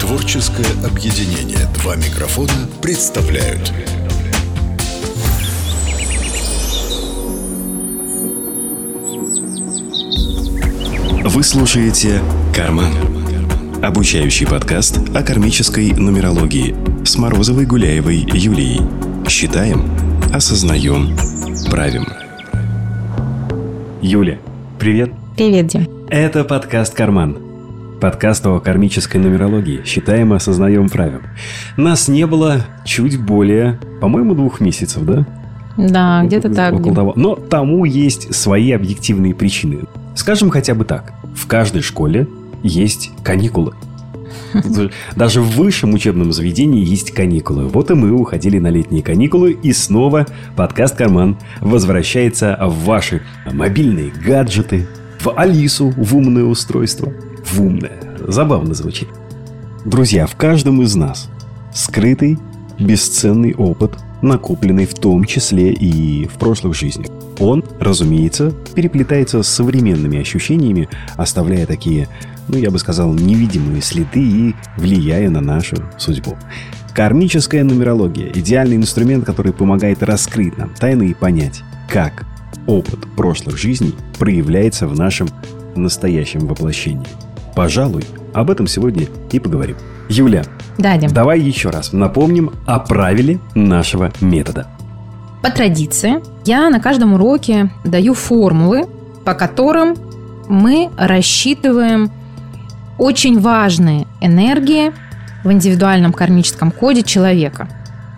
Творческое объединение «Два микрофона» представляют Вы слушаете «Карман» Обучающий подкаст о кармической нумерологии с Морозовой Гуляевой Юлией. Считаем, осознаем, правим. Юля, привет. Привет, Дим. Это подкаст «Карман». Подкаст о кармической нумерологии. Считаем, осознаем, правим. Нас не было чуть более, по-моему, двух месяцев, да? Да, где-то так. Около того. Но тому есть свои объективные причины. Скажем хотя бы так. В каждой школе есть каникулы. Даже в высшем учебном заведении есть каникулы. Вот и мы уходили на летние каникулы, и снова подкаст «Карман» возвращается в ваши мобильные гаджеты, в Алису, в умное устройство. В умное. Забавно звучит. Друзья, в каждом из нас скрытый, бесценный опыт, накопленный в том числе и в прошлых жизнях. Он, разумеется, переплетается с современными ощущениями, оставляя такие, ну, я бы сказал, невидимые следы и влияя на нашу судьбу. Кармическая нумерология – идеальный инструмент, который помогает раскрыть нам тайны и понять, как опыт прошлых жизней проявляется в нашем настоящем воплощении. Пожалуй, об этом сегодня и поговорим. Юля, Дим. давай еще раз напомним о правиле нашего метода. По традиции я на каждом уроке даю формулы, по которым мы рассчитываем очень важные энергии в индивидуальном кармическом коде человека.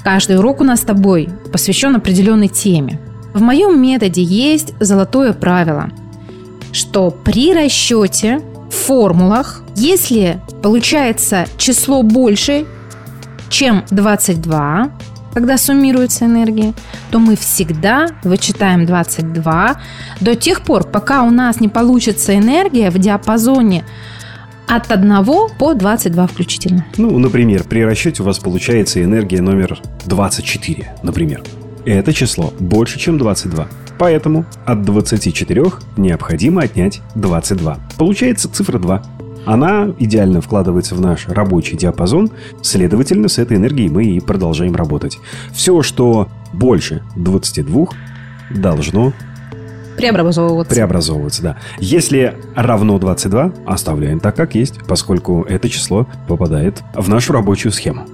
Каждый урок у нас с тобой посвящен определенной теме. В моем методе есть золотое правило, что при расчете в формулах, если получается число больше, чем 22, когда суммируются энергии, то мы всегда вычитаем 22 до тех пор, пока у нас не получится энергия в диапазоне от 1 по 22 включительно. Ну, например, при расчете у вас получается энергия номер 24, например. Это число больше, чем 22. Поэтому от 24 необходимо отнять 22. Получается цифра 2. Она идеально вкладывается в наш рабочий диапазон, следовательно, с этой энергией мы и продолжаем работать. Все, что больше 22, должно Преобразовываться. преобразовываться, да. Если равно 22, оставляем так, как есть, поскольку это число попадает в нашу рабочую схему.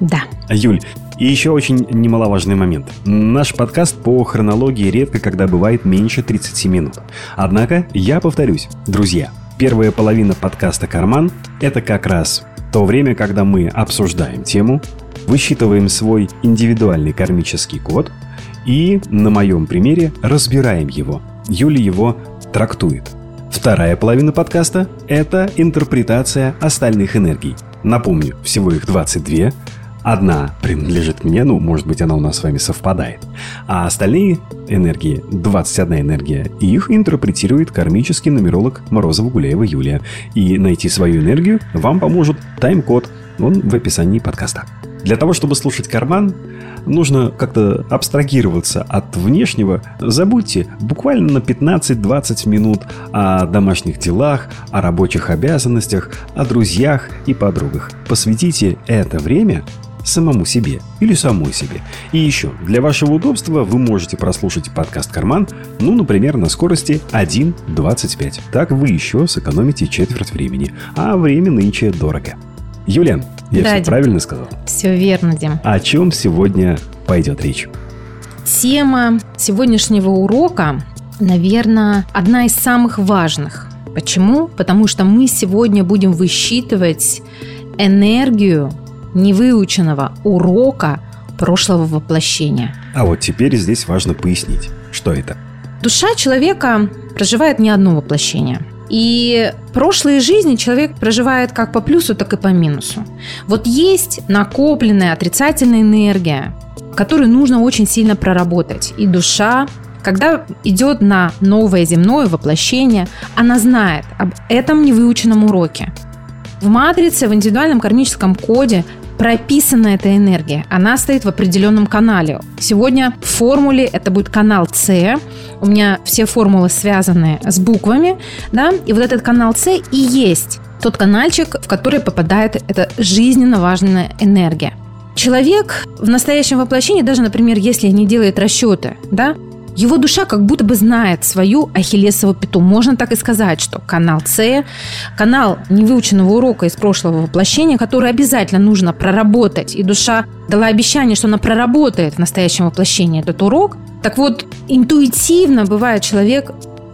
Да. Юль, и еще очень немаловажный момент. Наш подкаст по хронологии редко когда бывает меньше 30 минут. Однако, я повторюсь, друзья, первая половина подкаста «Карман» — это как раз то время, когда мы обсуждаем тему, высчитываем свой индивидуальный кармический код и, на моем примере, разбираем его. Юля его трактует. Вторая половина подкаста – это интерпретация остальных энергий. Напомню, всего их 22. Одна принадлежит мне, ну, может быть, она у нас с вами совпадает. А остальные энергии, 21 энергия, их интерпретирует кармический нумеролог Морозова-Гуляева Юлия. И найти свою энергию вам поможет тайм-код, он в описании подкаста. Для того, чтобы слушать карман, нужно как-то абстрагироваться от внешнего. Забудьте буквально на 15-20 минут о домашних делах, о рабочих обязанностях, о друзьях и подругах. Посвятите это время самому себе или самой себе. И еще, для вашего удобства вы можете прослушать подкаст «Карман», ну, например, на скорости 1.25. Так вы еще сэкономите четверть времени, а время нынче дорого. Юлия, я Да, все Дим. правильно сказал? Все верно, Дим. О чем сегодня пойдет речь? Тема сегодняшнего урока, наверное, одна из самых важных. Почему? Потому что мы сегодня будем высчитывать энергию невыученного урока прошлого воплощения. А вот теперь здесь важно пояснить, что это. Душа человека проживает не одно воплощение. И прошлые жизни человек проживает как по плюсу, так и по минусу. Вот есть накопленная отрицательная энергия, которую нужно очень сильно проработать. И душа, когда идет на новое земное воплощение, она знает об этом невыученном уроке. В матрице, в индивидуальном кармическом коде прописана эта энергия. Она стоит в определенном канале. Сегодня в формуле это будет канал С. У меня все формулы связаны с буквами, да, и вот этот канал С и есть тот канальчик, в который попадает эта жизненно важная энергия. Человек в настоящем воплощении, даже, например, если не делает расчеты, да, его душа как будто бы знает свою ахиллесову пяту. Можно так и сказать, что канал С, канал невыученного урока из прошлого воплощения, который обязательно нужно проработать. И душа дала обещание, что она проработает в настоящем воплощении этот урок. Так вот, интуитивно бывает человек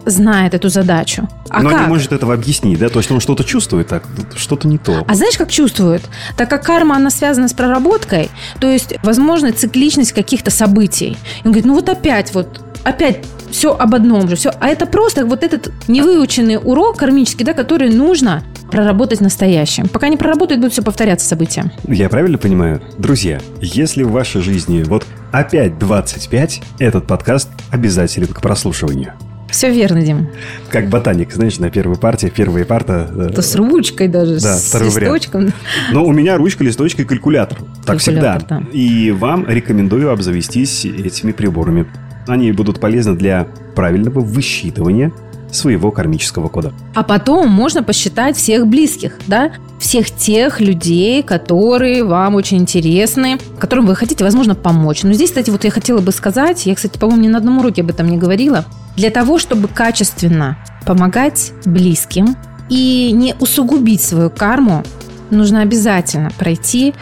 знает эту задачу. А Но как? не может этого объяснить, да? То есть он что-то чувствует, так что-то не то. А знаешь, как чувствует? Так как карма, она связана с проработкой, то есть, возможно, цикличность каких-то событий. И он говорит, ну вот опять вот опять все об одном же, все. А это просто вот этот невыученный урок кармический, да, который нужно проработать настоящим. Пока не проработает, будет все повторяться события. Я правильно понимаю? Друзья, если в вашей жизни вот опять 25, этот подкаст обязателен к прослушиванию. Все верно, Дим. Как ботаник, знаешь, на первой партии, первая парта. Э, То с ручкой даже, да, с листочком. Вариант. Но у меня ручка, листочка и калькулятор. Так калькулятор, всегда. Да. И вам рекомендую обзавестись этими приборами. Они будут полезны для правильного высчитывания своего кармического кода. А потом можно посчитать всех близких, да? Всех тех людей, которые вам очень интересны, которым вы хотите, возможно, помочь. Но здесь, кстати, вот я хотела бы сказать, я, кстати, по-моему, ни на одном уроке об этом не говорила, для того, чтобы качественно помогать близким и не усугубить свою карму, нужно обязательно пройти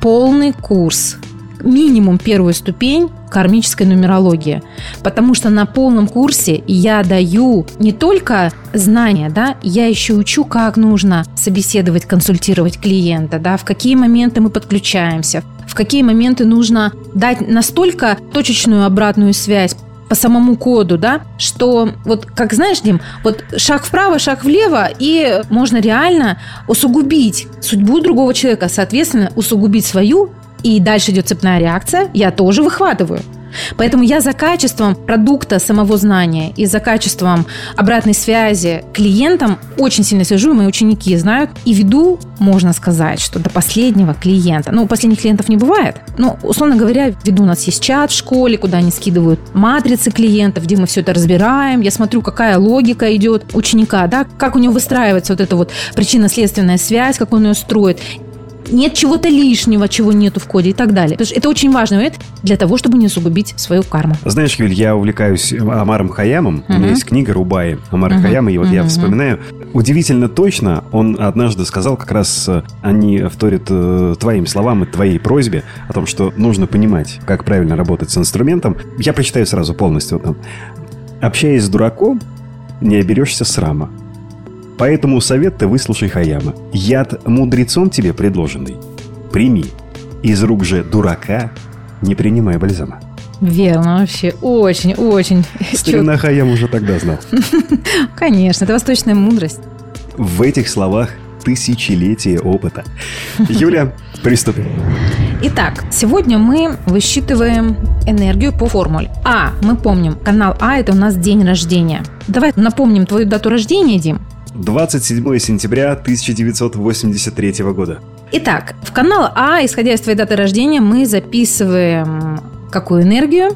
полный курс минимум первую ступень кармической нумерологии. Потому что на полном курсе я даю не только знания, да, я еще учу, как нужно собеседовать, консультировать клиента, да, в какие моменты мы подключаемся, в какие моменты нужно дать настолько точечную обратную связь по самому коду, да, что вот, как знаешь, Дим, вот шаг вправо, шаг влево, и можно реально усугубить судьбу другого человека, соответственно, усугубить свою и дальше идет цепная реакция, я тоже выхватываю. Поэтому я за качеством продукта самого знания и за качеством обратной связи клиентам очень сильно слежу, и мои ученики знают. И веду, можно сказать, что до последнего клиента. Ну, последних клиентов не бывает. Но, условно говоря, веду у нас есть чат в школе, куда они скидывают матрицы клиентов, где мы все это разбираем. Я смотрю, какая логика идет ученика, да, как у него выстраивается вот эта вот причинно-следственная связь, как он ее строит нет чего-то лишнего, чего нету в коде и так далее. Потому что это очень важный момент для того, чтобы не усугубить свою карму. Знаешь, Юль, я увлекаюсь Амаром Хаямом. Uh-huh. У меня есть книга Рубаи Амара uh-huh. Хаяма, и вот uh-huh. я вспоминаю. Удивительно точно, он однажды сказал, как раз э, они вторят э, твоим словам и твоей просьбе о том, что нужно понимать, как правильно работать с инструментом. Я прочитаю сразу полностью. Общаясь с дураком, не оберешься срама. Поэтому совет ты выслушай, Хаяма. Яд мудрецом тебе предложенный. Прими. Из рук же дурака не принимай бальзама. Верно, вообще очень, очень. Старина Хаям уже тогда знал. Конечно, это восточная мудрость. В этих словах тысячелетие опыта. Юля, приступим. Итак, сегодня мы высчитываем энергию по формуле. А, мы помним, канал А – это у нас день рождения. Давай напомним твою дату рождения, Дим. 27 сентября 1983 года. Итак, в канал А, исходя из твоей даты рождения, мы записываем какую энергию?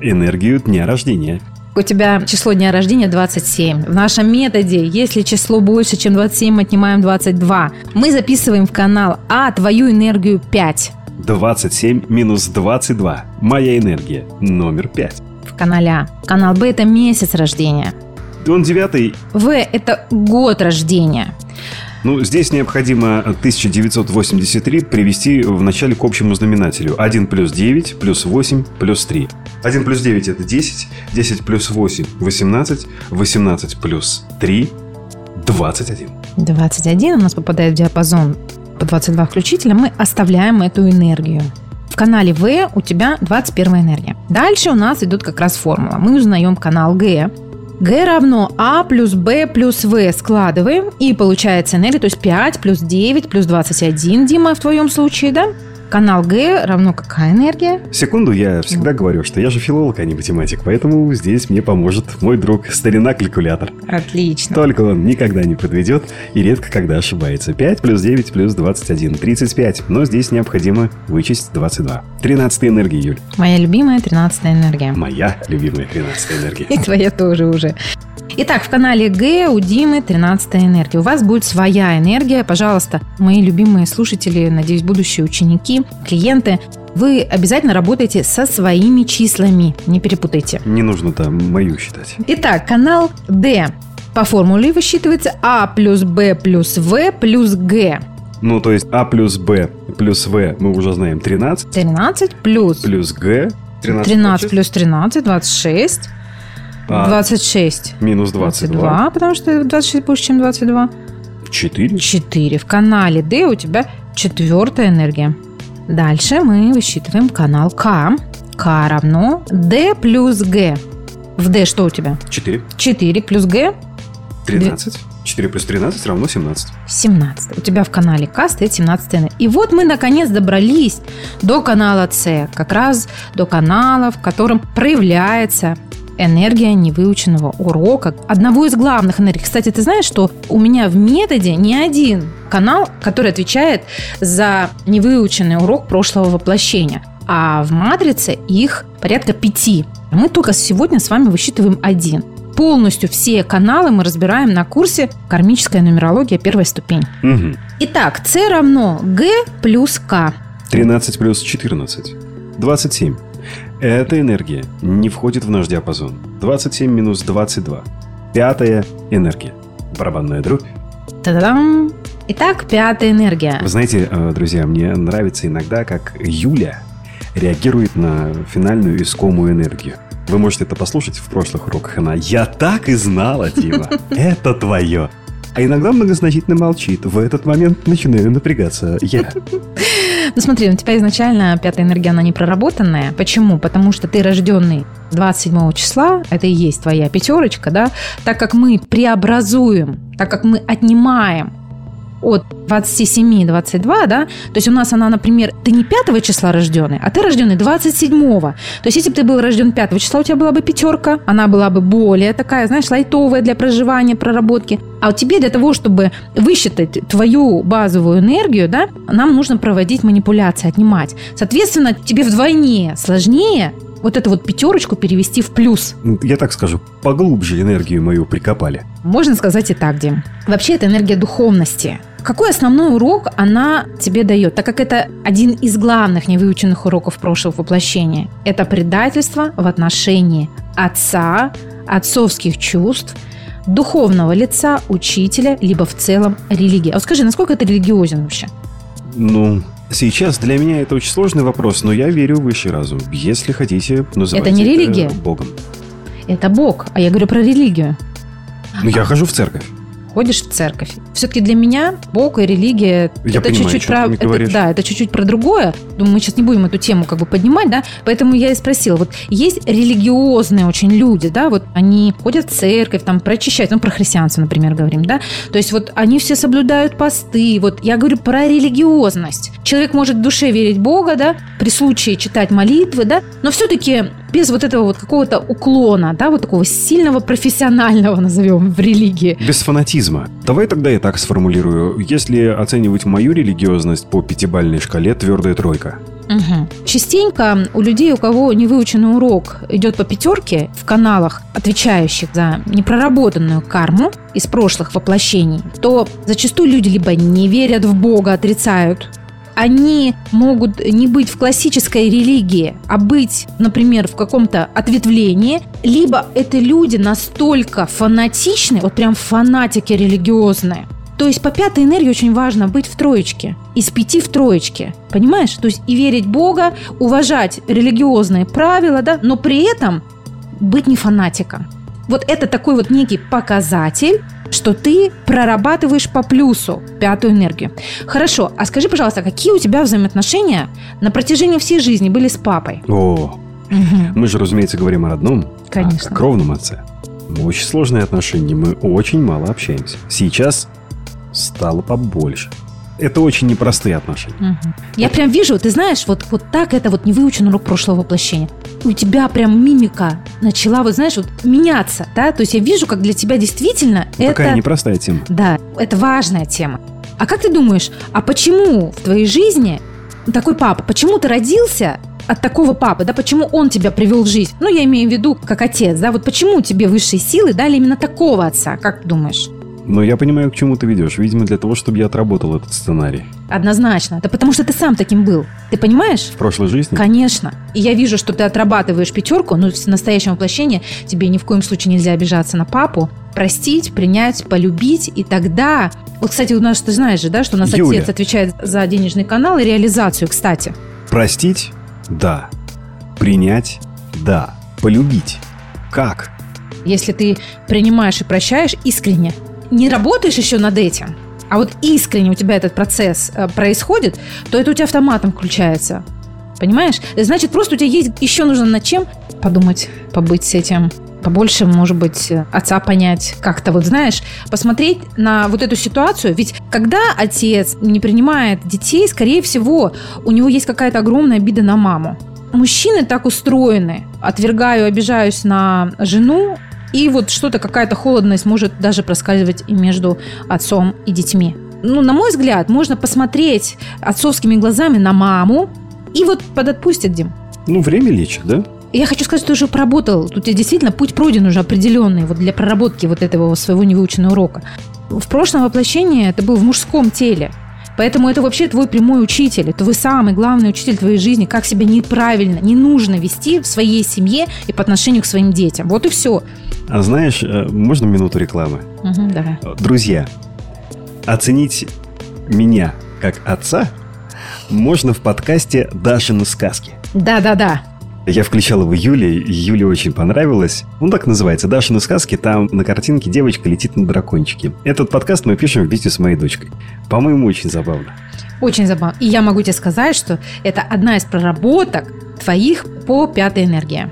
Энергию дня рождения. У тебя число дня рождения 27. В нашем методе, если число больше, чем 27, мы отнимаем 22. Мы записываем в канал А твою энергию 5. 27 минус 22. Моя энергия. Номер 5. В канале А. Канал Б – это месяц рождения. Он девятый. В – это год рождения. Ну, здесь необходимо 1983 привести в начале к общему знаменателю. 1 плюс 9 плюс 8 плюс 3. 1 плюс 9 это 10, 10 плюс 8 – 18, 18 плюс 3 – 21. 21 у нас попадает в диапазон по 22 включителя. Мы оставляем эту энергию. В канале В у тебя 21 энергия. Дальше у нас идет как раз формула. Мы узнаем канал Г, Г равно А плюс Б плюс В складываем, и получается энергия, то есть 5 плюс 9 плюс 21, Дима, в твоем случае, да? Канал Г равно какая энергия? Секунду, я всегда говорю, что я же филолог, а не математик, поэтому здесь мне поможет мой друг, старина-калькулятор. Отлично. Только он никогда не подведет и редко когда ошибается. 5 плюс 9 плюс 21. 35. Но здесь необходимо вычесть 22. 13 энергия, Юль. Моя любимая 13 энергия. Моя любимая 13 энергия. И твоя тоже уже. Итак, в канале Г у Димы 13 энергия. У вас будет своя энергия. Пожалуйста, мои любимые слушатели, надеюсь, будущие ученики, клиенты, вы обязательно работаете со своими числами. Не перепутайте. Не нужно там мою считать. Итак, канал D. По формуле высчитывается А плюс Б плюс В плюс Г. Ну, то есть А плюс Б плюс В мы уже знаем 13. 13 плюс Плюс Г 13, 13 плюс 13, 26. А, 26. Минус 22. 22, потому что 26 больше, чем 22. 4. 4. В канале D у тебя четвертая энергия. Дальше мы высчитываем канал К. К равно D плюс Г. В D что у тебя? 4. 4 плюс Г 13. 4 плюс 13 равно 17. 17. У тебя в канале К стоит 17 энергия. И вот мы наконец добрались до канала С. Как раз до канала, в котором проявляется энергия невыученного урока. Одного из главных энергий. Кстати, ты знаешь, что у меня в методе не один канал, который отвечает за невыученный урок прошлого воплощения. А в матрице их порядка пяти. Мы только сегодня с вами высчитываем один. Полностью все каналы мы разбираем на курсе «Кармическая нумерология. Первая ступень». Мгм. Итак, С равно Г плюс К. 13 плюс 14. 27. Эта энергия не входит в наш диапазон. 27 минус 22. Пятая энергия. Барабанная дробь. Та-дам! Итак, пятая энергия. Вы знаете, э, друзья, мне нравится иногда, как Юля реагирует на финальную искомую энергию. Вы можете это послушать в прошлых уроках. Она «Я так и знала, Дима! Это твое!» А иногда многозначительно молчит. В этот момент начинаю напрягаться я. Ну смотри, у тебя изначально пятая энергия, она не проработанная. Почему? Потому что ты рожденный 27 числа, это и есть твоя пятерочка, да? Так как мы преобразуем, так как мы отнимаем от 27 22, да, то есть у нас она, например, ты не 5 числа рожденный, а ты рожденный 27. То есть если бы ты был рожден 5 числа, у тебя была бы пятерка, она была бы более такая, знаешь, лайтовая для проживания, проработки. А вот тебе для того, чтобы высчитать твою базовую энергию, да, нам нужно проводить манипуляции, отнимать. Соответственно, тебе вдвойне сложнее вот эту вот пятерочку перевести в плюс. Я так скажу, поглубже энергию мою прикопали. Можно сказать и так, Дим. Вообще это энергия духовности. Какой основной урок она тебе дает? Так как это один из главных невыученных уроков прошлого воплощения. Это предательство в отношении отца, отцовских чувств, духовного лица, учителя, либо в целом религии. А вот скажи, насколько это религиозен вообще? Ну, сейчас для меня это очень сложный вопрос, но я верю в высший разум. Если хотите, называйте Это не религия? Богом. Это Бог, а я говорю про религию. Ну, я хожу в церковь. ходишь в церковь. Все-таки для меня Бог и религия Я это чуть-чуть про это- да, это чуть-чуть про другое. Думаю, мы сейчас не будем эту тему как бы поднимать, да. Поэтому я и спросила. Вот есть религиозные очень люди, да, вот они ходят в церковь, там прочищают, ну про христианство, например, говорим, да. То есть вот они все соблюдают посты. Вот я говорю про религиозность. Человек может в душе верить Бога, да, при случае читать молитвы, да, но все-таки без вот этого вот какого-то уклона, да, вот такого сильного профессионального, назовем, в религии. Без фанатизма. Давай тогда я так сформулирую. Если оценивать мою религиозность по пятибалльной шкале, твердая тройка. Мгм. Частенько у людей, у кого невыученный урок идет по пятерке в каналах, отвечающих за непроработанную карму из прошлых воплощений, то зачастую люди либо не верят в Бога, отрицают, они могут не быть в классической религии, а быть, например, в каком-то ответвлении, либо это люди настолько фанатичны, вот прям фанатики религиозные, то есть по пятой энергии очень важно быть в троечке. Из пяти в троечке. Понимаешь? То есть и верить Бога, уважать религиозные правила, да, но при этом быть не фанатиком. Вот это такой вот некий показатель, что ты прорабатываешь по плюсу пятую энергию. Хорошо, а скажи, пожалуйста, какие у тебя взаимоотношения на протяжении всей жизни были с папой? О, мы же, разумеется, говорим о родном, Конечно. о кровном отце. Очень сложные отношения, мы очень мало общаемся. Сейчас стало побольше. Это очень непростые отношения. Мгм. Я прям вижу, ты знаешь, вот, вот так это вот невыученный урок прошлого воплощения. У тебя прям мимика начала, вот знаешь, вот меняться, да? То есть я вижу, как для тебя действительно Ну, это... Такая непростая тема. Да, это важная тема. А как ты думаешь, а почему в твоей жизни такой папа? Почему ты родился от такого папы, да, почему он тебя привел в жизнь? Ну, я имею в виду как отец, да, вот почему тебе высшие силы дали именно такого отца, как ты думаешь? Но я понимаю, к чему ты ведешь. Видимо, для того, чтобы я отработал этот сценарий. Однозначно. Да потому что ты сам таким был. Ты понимаешь? В прошлой жизни? Конечно. И я вижу, что ты отрабатываешь пятерку, но в настоящем воплощении тебе ни в коем случае нельзя обижаться на папу. Простить, принять, полюбить, и тогда... Вот, кстати, у нас, ты знаешь же, да, что у нас Юля. отец отвечает за денежный канал и реализацию, кстати. Простить? Да. Принять? Да. Полюбить? Как? Если ты принимаешь и прощаешь искренне, не работаешь еще над этим, а вот искренне у тебя этот процесс э, происходит, то это у тебя автоматом включается. Понимаешь? Значит, просто у тебя есть еще нужно над чем подумать, побыть с этим побольше, может быть, отца понять, как-то вот, знаешь, посмотреть на вот эту ситуацию. Ведь когда отец не принимает детей, скорее всего, у него есть какая-то огромная обида на маму. Мужчины так устроены. Отвергаю, обижаюсь на жену, и вот что-то, какая-то холодность может даже проскальзывать и между отцом и детьми. Ну, на мой взгляд, можно посмотреть отцовскими глазами на маму, и вот подотпустят, Дим. Ну, время лечит, да? Я хочу сказать, что ты уже поработал. Тут действительно путь пройден уже определенный вот для проработки вот этого своего невыученного урока. В прошлом воплощении ты был в мужском теле. Поэтому это вообще твой прямой учитель. Это твой самый главный учитель твоей жизни. Как себя неправильно, не нужно вести в своей семье и по отношению к своим детям. Вот и все. А знаешь, э, можно минуту рекламы? Мгм, давай. Друзья, оценить меня как отца можно в подкасте «Дашины сказки». Да-да-да. Я включал его Юле, и Юле очень понравилось. Он так называется «Дашины сказки». Там на картинке девочка летит на дракончике. Этот подкаст мы пишем вместе с моей дочкой. По-моему, очень забавно. Очень забавно. И я могу тебе сказать, что это одна из проработок твоих по пятой энергии.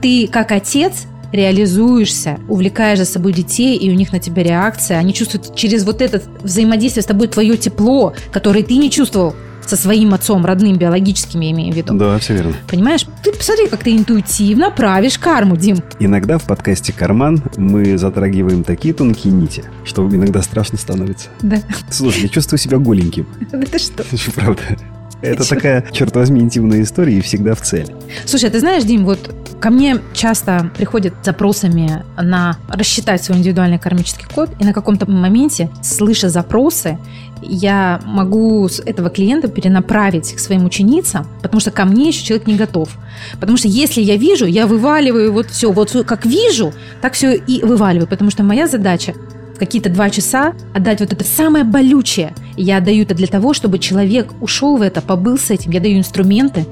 Ты как отец реализуешься, увлекаешь за собой детей, и у них на тебя реакция. Они чувствуют через вот это взаимодействие с тобой твое тепло, которое ты не чувствовал со своим отцом, родным, биологическим, я имею в виду. Да, все верно. Понимаешь? Ты посмотри, как ты интуитивно правишь карму, Дим. Иногда в подкасте «Карман» мы затрагиваем такие тонкие нити, что иногда страшно становится. Да. Слушай, я чувствую себя голеньким. Это что? Правда. Это такая, черт возьми, интимная история и всегда в цель. Слушай, а ты знаешь, Дим, вот ко мне часто приходят с запросами на рассчитать свой индивидуальный кармический код, и на каком-то моменте, слыша запросы, я могу этого клиента перенаправить к своим ученицам, потому что ко мне еще человек не готов. Потому что если я вижу, я вываливаю вот все, вот как вижу, так все и вываливаю, потому что моя задача какие-то два часа отдать вот это самое болючее. Я отдаю это для того, чтобы человек ушел в это, побыл с этим. Я даю инструменты,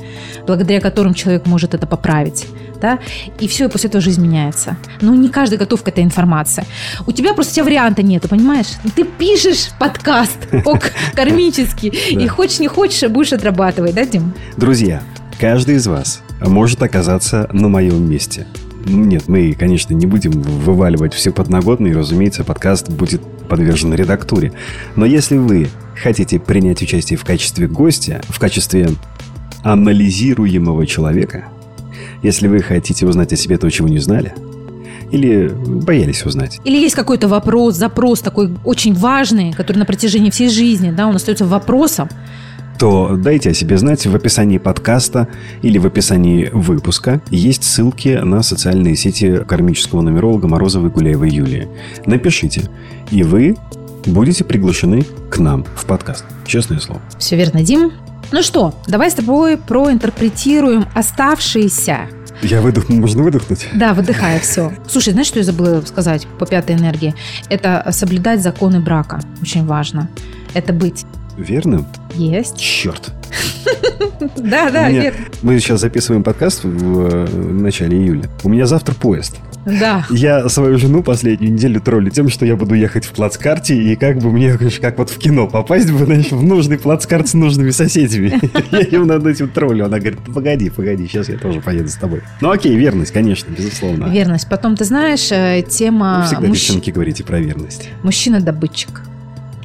благодаря которым человек может это поправить. Да? И все, и после этого жизнь меняется. Но не каждый готов к этой информации. У тебя просто у тебя варианта нету, понимаешь? Ты пишешь подкаст ок, кармический, и хочешь не хочешь, а будешь отрабатывать, да, Дим? Друзья, каждый из вас может оказаться на моем месте. Нет, мы, конечно, не будем вываливать все подноготно, и, разумеется, подкаст будет подвержен редактуре. Но если вы хотите принять участие в качестве гостя, в качестве анализируемого человека, если вы хотите узнать о себе то, чего не знали, или боялись узнать, Или есть какой-то вопрос, запрос такой очень важный, который на протяжении всей жизни, да, он остается вопросом, то дайте о себе знать в описании подкаста или в описании выпуска. Есть ссылки на социальные сети кармического нумеролога Морозовой Гуляевой Юлии. Напишите, и вы будете приглашены к нам в подкаст. Честное слово. Все верно, Дим. Ну что, давай с тобой проинтерпретируем оставшиеся. Я выдохну, можно выдохнуть? Да, выдыхая все. Слушай, знаешь, что я забыла сказать по пятой энергии? Это соблюдать законы брака. Очень важно. Это быть Верно? есть. Черт. Да, да, меня- верно. Мы сейчас записываем подкаст в э, начале июля. У меня завтра поезд. Да. Я свою жену последнюю неделю троллю тем, что я буду ехать в плацкарте, и как бы мне, конечно, как вот в кино попасть бы, знаешь, в нужный плацкарт с нужными соседями. Я ее над этим троллю. Она говорит, погоди, погоди, сейчас я тоже поеду с тобой. Ну окей, верность, конечно, безусловно. Верность. Потом, ты знаешь, э, Вы тема всегда, мужч- девчонки, говорите про верность. мужчина-добытчик.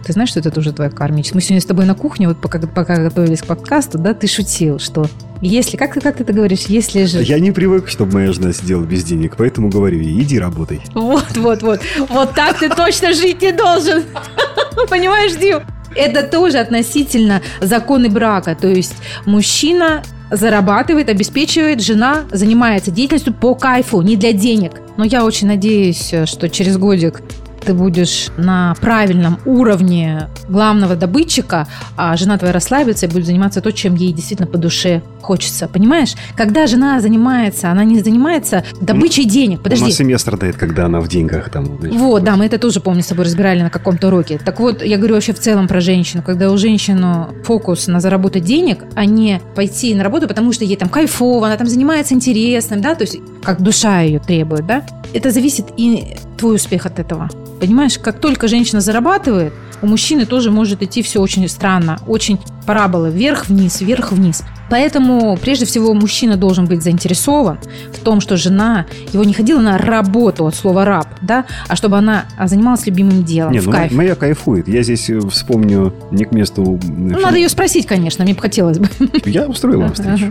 Ты знаешь, что это тоже твоя кармическая? Мы сегодня с тобой на кухне, вот пока, пока готовились к подкасту, да, ты шутил, что если, как ты, как ты это говоришь, если же... Я не привык, чтобы моя жена сидела без денег, поэтому говорю ей, иди работай. Вот, вот, вот. Вот так ты точно жить не должен. Понимаешь, Дим? Это тоже относительно законы брака. То есть мужчина зарабатывает, обеспечивает, жена занимается деятельностью по кайфу, не для денег. Но я очень надеюсь, что через годик ты будешь на правильном уровне главного добытчика, а жена твоя расслабится и будет заниматься то, чем ей действительно по душе хочется. Понимаешь? Когда жена занимается, она не занимается добычей денег. Подожди. У нас семья страдает, когда она в деньгах там. Значит, вот, да, мы это тоже, помню, с тобой разбирали на каком-то уроке. Так вот, я говорю вообще в целом про женщину. Когда у женщины фокус на заработать денег, а не пойти на работу, потому что ей там кайфово, она там занимается интересным, да, то есть как душа ее требует, да, это зависит и твой успех от этого. Понимаешь, как только женщина зарабатывает, у мужчины тоже может идти все очень странно, очень параболы вверх-вниз, вверх-вниз. Поэтому, прежде всего, мужчина должен быть заинтересован в том, что жена его не ходила на работу от слова раб, да, а чтобы она занималась любимым делом. Не, в ну кайф. моя кайфует. Я здесь э, вспомню не к месту. Ну, надо ее спросить, конечно, мне бы хотелось бы. Я устроил вам встречу.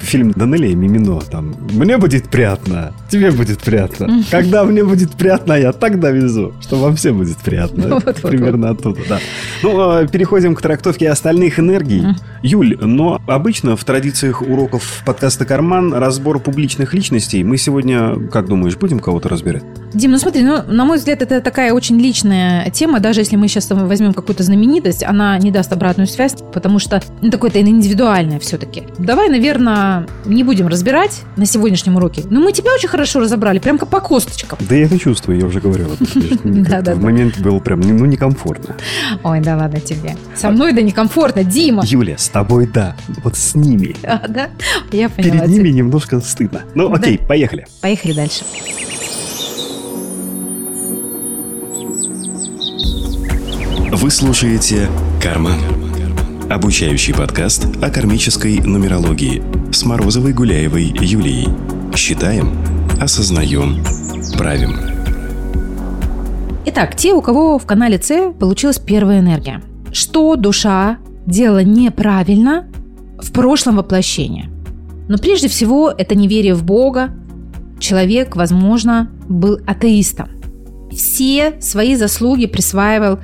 Фильм Данелия Мимино. Там, мне будет приятно, тебе будет приятно. Когда мне будет приятно, я так довезу, что вам всем будет приятно. Вот, Примерно вот, оттуда, да. Ну, а, переходим к трактовке остальных энергий. Юль, но обычно в традициях уроков подкаста «Карман» разбор публичных личностей. Мы сегодня, как думаешь, будем кого-то разбирать? Дим, ну смотри, ну, на мой взгляд, это такая очень личная тема. Даже если мы сейчас возьмем какую-то знаменитость, она не даст обратную связь, потому что ну, такое-то индивидуальное все-таки. Давай, наверное, не будем разбирать на сегодняшнем уроке. Но мы тебя очень хорошо разобрали, прям как по косточкам. Да я это чувствую, я уже говорил. В момент был прям, ну, некомфортно. Ой, да ладно тебе. Со мной да некомфортно, Дима. Юля, с тобой да. Вот с ними. А, да? Я поняла. Перед ними немножко стыдно. Ну, окей, поехали. Поехали дальше. Вы слушаете «Карман». Обучающий подкаст о кармической нумерологии с Морозовой Гуляевой Юлией. Считаем, осознаем, правим. Итак, те, у кого в канале С получилась первая энергия. Что душа делала неправильно в прошлом воплощении? Но прежде всего это неверие в Бога. Человек, возможно, был атеистом. Все свои заслуги присваивал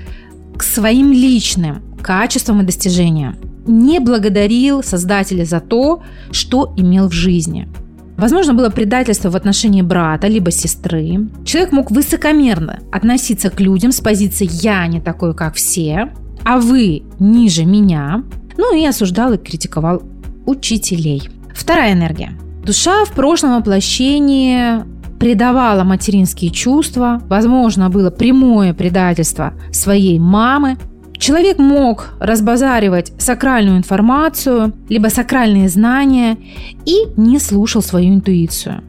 к своим личным качествам и достижениям. Не благодарил Создателя за то, что имел в жизни. Возможно, было предательство в отношении брата либо сестры. Человек мог высокомерно относиться к людям с позиции «я не такой, как все», а вы ниже меня. Ну и осуждал и критиковал учителей. Вторая энергия. Душа в прошлом воплощении предавала материнские чувства, возможно, было прямое предательство своей мамы. Человек мог разбазаривать сакральную информацию, либо сакральные знания и не слушал свою интуицию.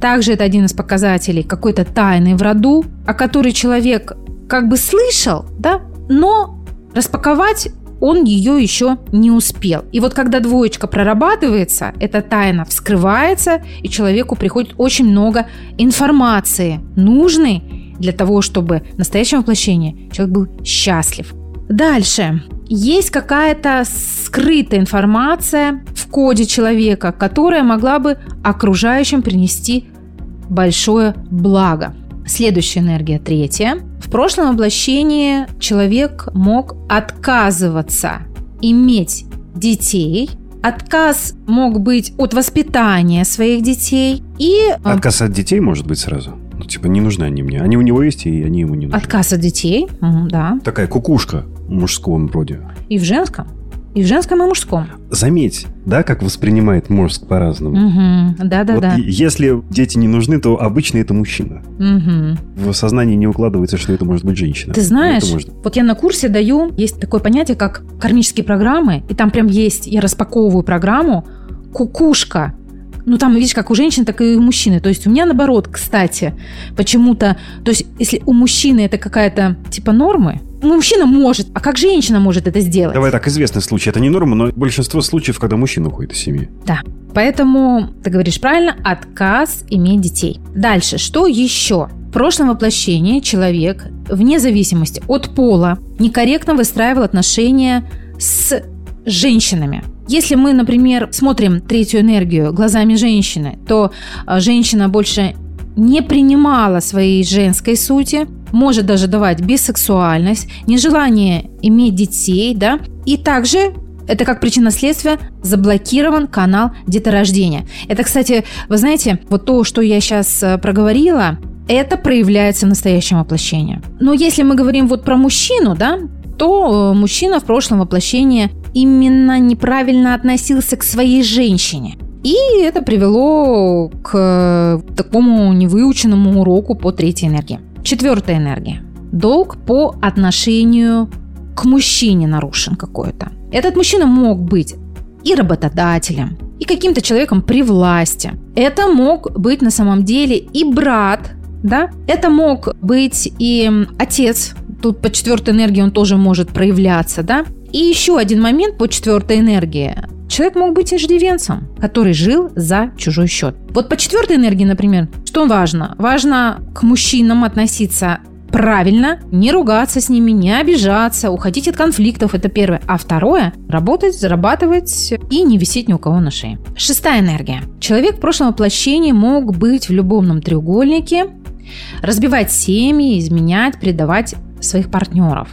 Также это один из показателей какой-то тайны в роду, о которой человек как бы слышал, да, но распаковать он ее еще не успел. И вот когда двоечка прорабатывается, эта тайна вскрывается, и человеку приходит очень много информации, нужной для того, чтобы в настоящем воплощении человек был счастлив. Дальше. Есть какая-то скрытая информация в коде человека, которая могла бы окружающим принести большое благо. Следующая энергия, третья. В прошлом воплощении человек мог отказываться иметь детей, отказ мог быть от воспитания своих детей и... А, отказ от детей может быть сразу? Ну, типа, не нужны они мне. Они у него есть, и они ему не нужны. Отказ от детей, да. Такая кукушка в мужском роде. И в женском. И в женском, и в мужском. Заметь, да, как воспринимает мозг по-разному. Угу. Да, да, вот да. Если дети не нужны, то обычно это мужчина. Угу. В сознании не укладывается, что это может быть женщина. Ты знаешь, может... вот я на курсе даю, есть такое понятие, как кармические программы, и там прям есть, я распаковываю программу «Кукушка», ну, там, видишь, как у женщин, так и у мужчины. То есть у меня наоборот, кстати, почему-то... То есть если у мужчины это какая-то типа нормы, мужчина может, а как женщина может это сделать? Давай так, известный случай. Это не норма, но большинство случаев, когда мужчина уходит из семьи. Да. Поэтому, ты говоришь правильно, отказ иметь детей. Дальше, что еще? В прошлом воплощении человек, вне зависимости от пола, некорректно выстраивал отношения с женщинами. Если мы, например, смотрим третью энергию глазами женщины, то а, женщина больше не принимала своей женской сути, может даже давать бисексуальность, нежелание иметь детей, да, и также это как причина следствия заблокирован канал деторождения. Это, кстати, вы знаете, вот то, что я сейчас э, проговорила, это проявляется в настоящем воплощении. Но если мы говорим вот про мужчину, да, то э, мужчина в прошлом воплощении именно неправильно относился к своей женщине. И это привело к э, такому невыученному уроку по третьей энергии. Четвертая энергия. Долг по отношению к мужчине нарушен какой-то. Этот мужчина мог быть и работодателем, и каким-то человеком при власти. Это мог быть на самом деле и брат, да? Это мог быть и отец. Тут по четвертой энергии он тоже может проявляться, да? И еще один момент по четвертой энергии. Человек мог быть иждивенцем, который жил за чужой счет. Вот по четвертой энергии, например, что важно? Важно к мужчинам относиться правильно, не ругаться с ними, не обижаться, уходить от конфликтов, это первое. А второе – работать, зарабатывать и не висеть ни у кого на шее. Шестая энергия. Человек в прошлом воплощении мог быть в любовном треугольнике, разбивать семьи, изменять, предавать своих партнеров.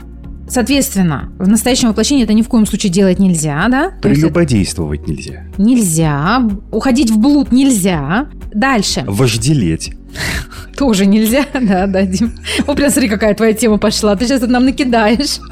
Соответственно, в настоящем воплощении это ни в коем случае делать нельзя, да? Прелюбодействовать нельзя. Нельзя. Уходить в блуд нельзя. Дальше. Вожделеть. Тоже нельзя, да, да, Дим. Вот прям смотри, какая твоя тема пошла. Ты сейчас тут нам накидаешь.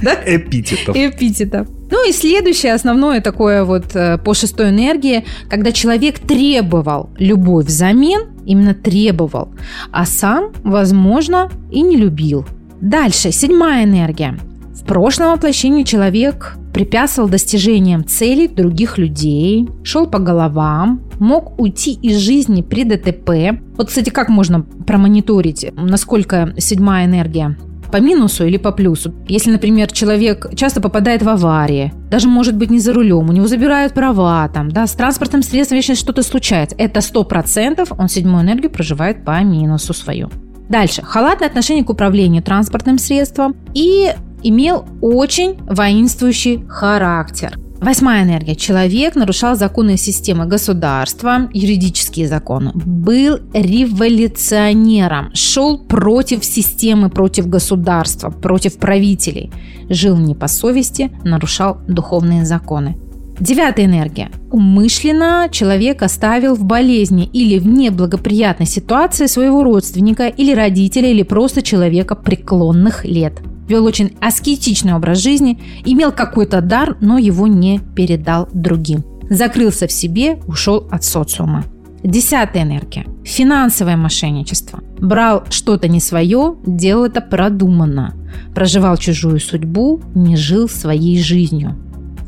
Да? Эпитетов. Эпитетов. Ну и следующее, основное такое вот э, по шестой энергии, когда человек требовал любовь взамен, именно требовал, а сам, возможно, и не любил. Дальше, седьмая энергия. В прошлом воплощении человек препятствовал достижениям целей других людей, шел по головам, мог уйти из жизни при ДТП. Вот, кстати, как можно промониторить, насколько седьмая энергия по минусу или по плюсу. Если, например, человек часто попадает в аварии, даже может быть не за рулем, у него забирают права, там, да, с транспортным средством вечно что-то случается, это сто процентов он седьмую энергию проживает по минусу свою. Дальше. Халатное отношение к управлению транспортным средством и имел очень воинствующий характер. Восьмая энергия. Человек нарушал законы системы государства, юридические законы. Был революционером. Шел против системы, против государства, против правителей. Жил не по совести, нарушал духовные законы. Девятая энергия. Умышленно человек оставил в болезни или в неблагоприятной ситуации своего родственника или родителя или просто человека преклонных лет. Вел очень аскетичный образ жизни, имел какой-то дар, но его не передал другим. Закрылся в себе, ушел от социума. Десятая энергия. Финансовое мошенничество. Брал что-то не свое, делал это продуманно. Проживал чужую судьбу, не жил своей жизнью.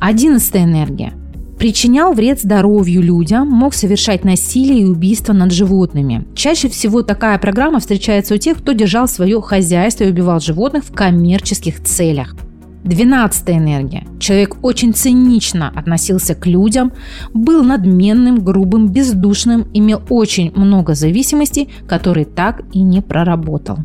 Одиннадцатая энергия. Причинял вред здоровью людям, мог совершать насилие и убийство над животными. Чаще всего такая программа встречается у тех, кто держал свое хозяйство и убивал животных в коммерческих целях. Двенадцатая энергия. Человек очень цинично относился к людям, был надменным, грубым, бездушным, имел очень много зависимостей, которые так и не проработал.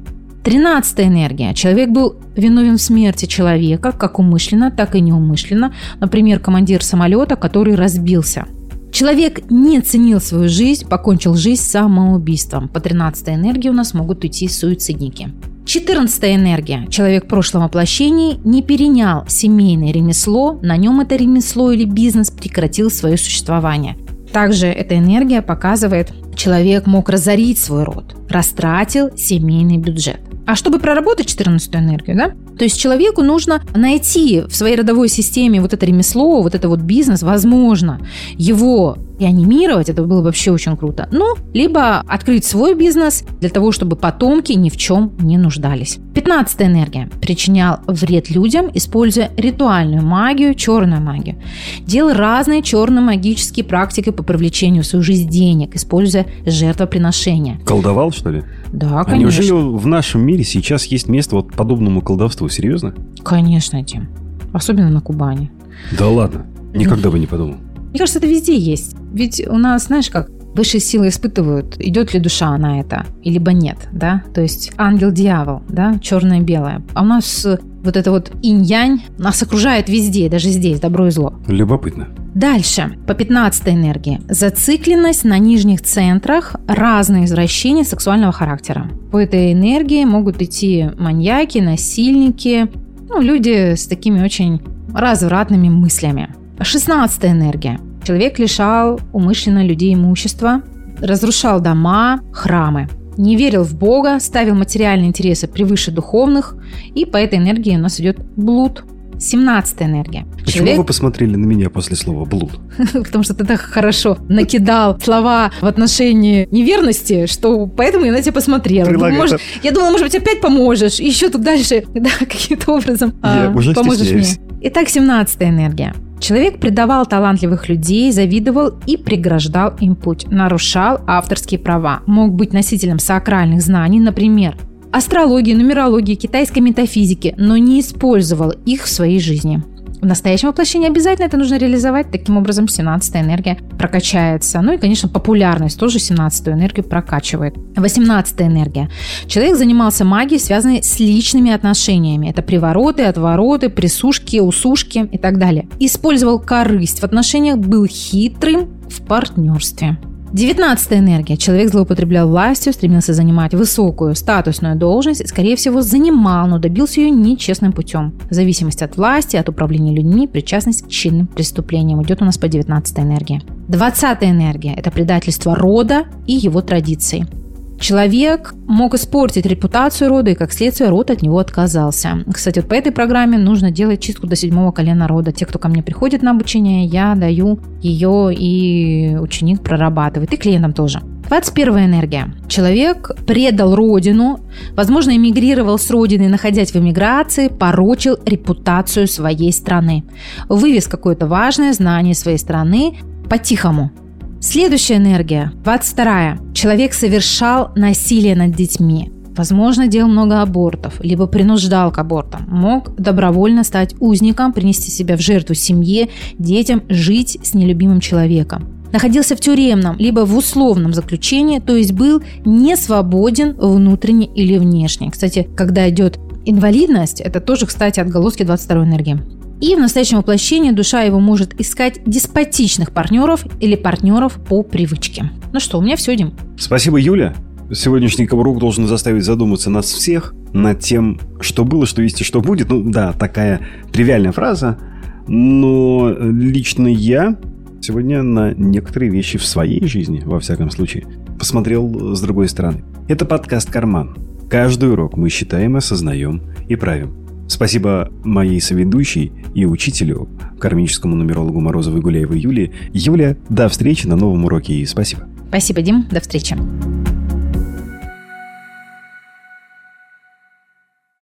Тринадцатая энергия. Человек был виновен в смерти человека, как умышленно, так и неумышленно. Например, командир самолета, который разбился. Человек не ценил свою жизнь, покончил жизнь самоубийством. По 13 энергии у нас могут уйти суицидники. 14 энергия. Человек в прошлом воплощении не перенял семейное ремесло, на нем это ремесло или бизнес прекратил свое существование. Также эта энергия показывает, человек мог разорить свой род, растратил семейный бюджет. А чтобы проработать 14 энергию, да, то есть человеку нужно найти в своей родовой системе вот это ремесло, вот это вот бизнес, возможно, его и анимировать, это было вообще очень круто. Ну, либо открыть свой бизнес для того, чтобы потомки ни в чем не нуждались. Пятнадцатая энергия. Причинял вред людям, используя ритуальную магию, черную магию. Делал разные черно-магические практики по привлечению в свою жизнь денег, используя жертвоприношения. Колдовал, что ли? Да, А конечно. неужели в нашем мире сейчас есть место вот подобному колдовству? Серьезно? Конечно, Дим. Особенно на Кубани. Да ладно. Никогда бы не подумал. Мне кажется, это везде есть. Ведь у нас, знаешь как, высшие силы испытывают, идет ли душа на это, либо нет, да, то есть ангел-дьявол, да, черное-белое. А у нас вот это вот инь-янь нас окружает везде, даже здесь, добро и зло. Любопытно. Дальше, по 15 энергии. Зацикленность на нижних центрах, разные извращения сексуального характера. По этой энергии могут идти маньяки, насильники, ну, люди с такими очень развратными мыслями. 16 энергия. Человек лишал умышленно людей имущества, разрушал дома, храмы. Не верил в Бога, ставил материальные интересы превыше духовных, и по этой энергии у нас идет блуд. 17 энергия. Почему Человек... вы посмотрели на меня после слова «блуд»? Потому что ты так хорошо накидал слова в отношении неверности, что поэтому я на тебя посмотрела. Может, я думала, может быть, опять поможешь, еще тут дальше да, каким-то образом я а, уже поможешь стесняюсь. мне. Итак, 17 энергия. Человек предавал талантливых людей, завидовал и преграждал им путь, нарушал авторские права, мог быть носителем сакральных знаний, например, астрологии, нумерологии, китайской метафизики, но не использовал их в своей жизни. В настоящем воплощении обязательно это нужно реализовать. Таким образом, 17 энергия прокачается. Ну и, конечно, популярность тоже 17 энергию прокачивает. 18 энергия. Человек занимался магией, связанной с личными отношениями. Это привороты, отвороты, присушки, усушки и так далее. Использовал корысть в отношениях, был хитрым в партнерстве. Девятнадцатая энергия. Человек злоупотреблял властью, стремился занимать высокую статусную должность и, скорее всего, занимал, но добился ее нечестным путем. Зависимость от власти, от управления людьми, причастность к чинным преступлениям. Идет у нас по девятнадцатой энергии. Двадцатая энергия – это предательство рода и его традиций. Человек мог испортить репутацию рода, и как следствие род от него отказался. Кстати, вот по этой программе нужно делать чистку до седьмого колена рода. Те, кто ко мне приходит на обучение, я даю ее, и ученик прорабатывает, и клиентам тоже. 21 энергия. Человек предал родину, возможно, эмигрировал с родины, находясь в эмиграции, порочил репутацию своей страны. Вывез какое-то важное знание своей страны по-тихому, Следующая энергия, 22 Человек совершал насилие над детьми. Возможно, делал много абортов, либо принуждал к абортам. Мог добровольно стать узником, принести себя в жертву семье, детям, жить с нелюбимым человеком. Находился в тюремном, либо в условном заключении, то есть был не свободен внутренне или внешне. Кстати, когда идет инвалидность, это тоже, кстати, отголоски 22 энергии. И в настоящем воплощении душа его может искать деспотичных партнеров или партнеров по привычке. Ну что, у меня все, Дим. Спасибо, Юля. Сегодняшний коврук должен заставить задуматься нас всех над тем, что было, что есть и что будет. Ну да, такая тривиальная фраза, но лично я сегодня на некоторые вещи в своей жизни, во всяком случае, посмотрел с другой стороны. Это подкаст «Карман». Каждый урок мы считаем, осознаем и правим. Спасибо моей соведущей и учителю, кармическому нумерологу Морозовой Гуляевой Юлии. Юля, до встречи на новом уроке и спасибо. Спасибо, Дим. До встречи.